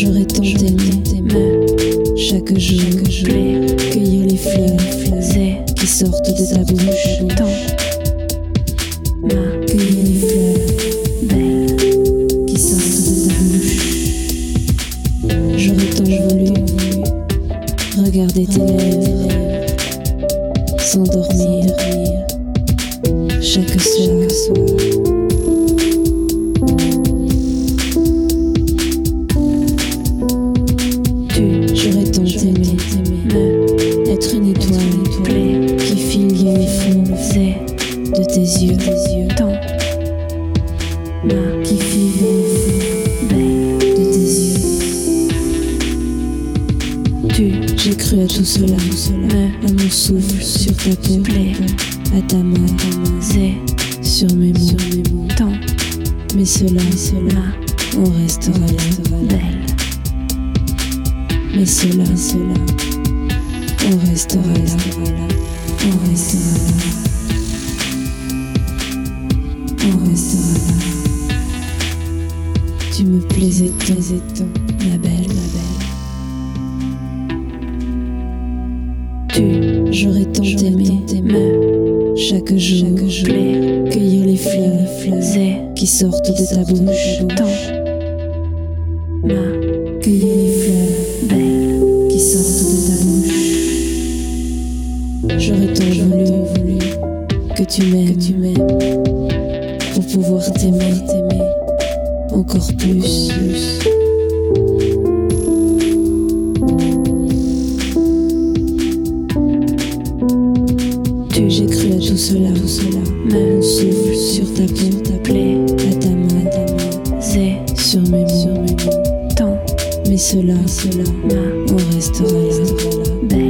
J'aurais tant aimé chaque jour, chaque jour cueillir les fleurs qui sortent de ta bouche. Tant cueillir les fleurs belles qui sortent de ta bouche. J'aurais tant voulu regarder tes lèvres s'endormir chaque soir. Chaque soir. Être une étoile qui filait les c'est de tes yeux, tant. M'a qui belle, de tes yeux. tu J'ai cru à tout cela, à mon souffle sur ta peau, à ta main, sur mes mots. tant. Mais cela, m'a on restera là. belle, Mais cela, cela, on restera là. On restera là. On restera là. Tu me plaisais tant, tant, ma belle, ma belle. tu J'aurais tant aimé me chaque jour, plais, cueillir les fleurs, fleurs c'est qui sortent de ta bouche. tant tu m'aimes, que tu m'aimes, pour pouvoir t'aimer, t'aimer encore plus. plus. tu cru à tout cela, tout cela. Mon souffle sur ta peau, ta plais, à ta main, à ta main, c'est sur mes mots, sur mes mots. tant. Mais cela, cela, m'a on restera là. belle,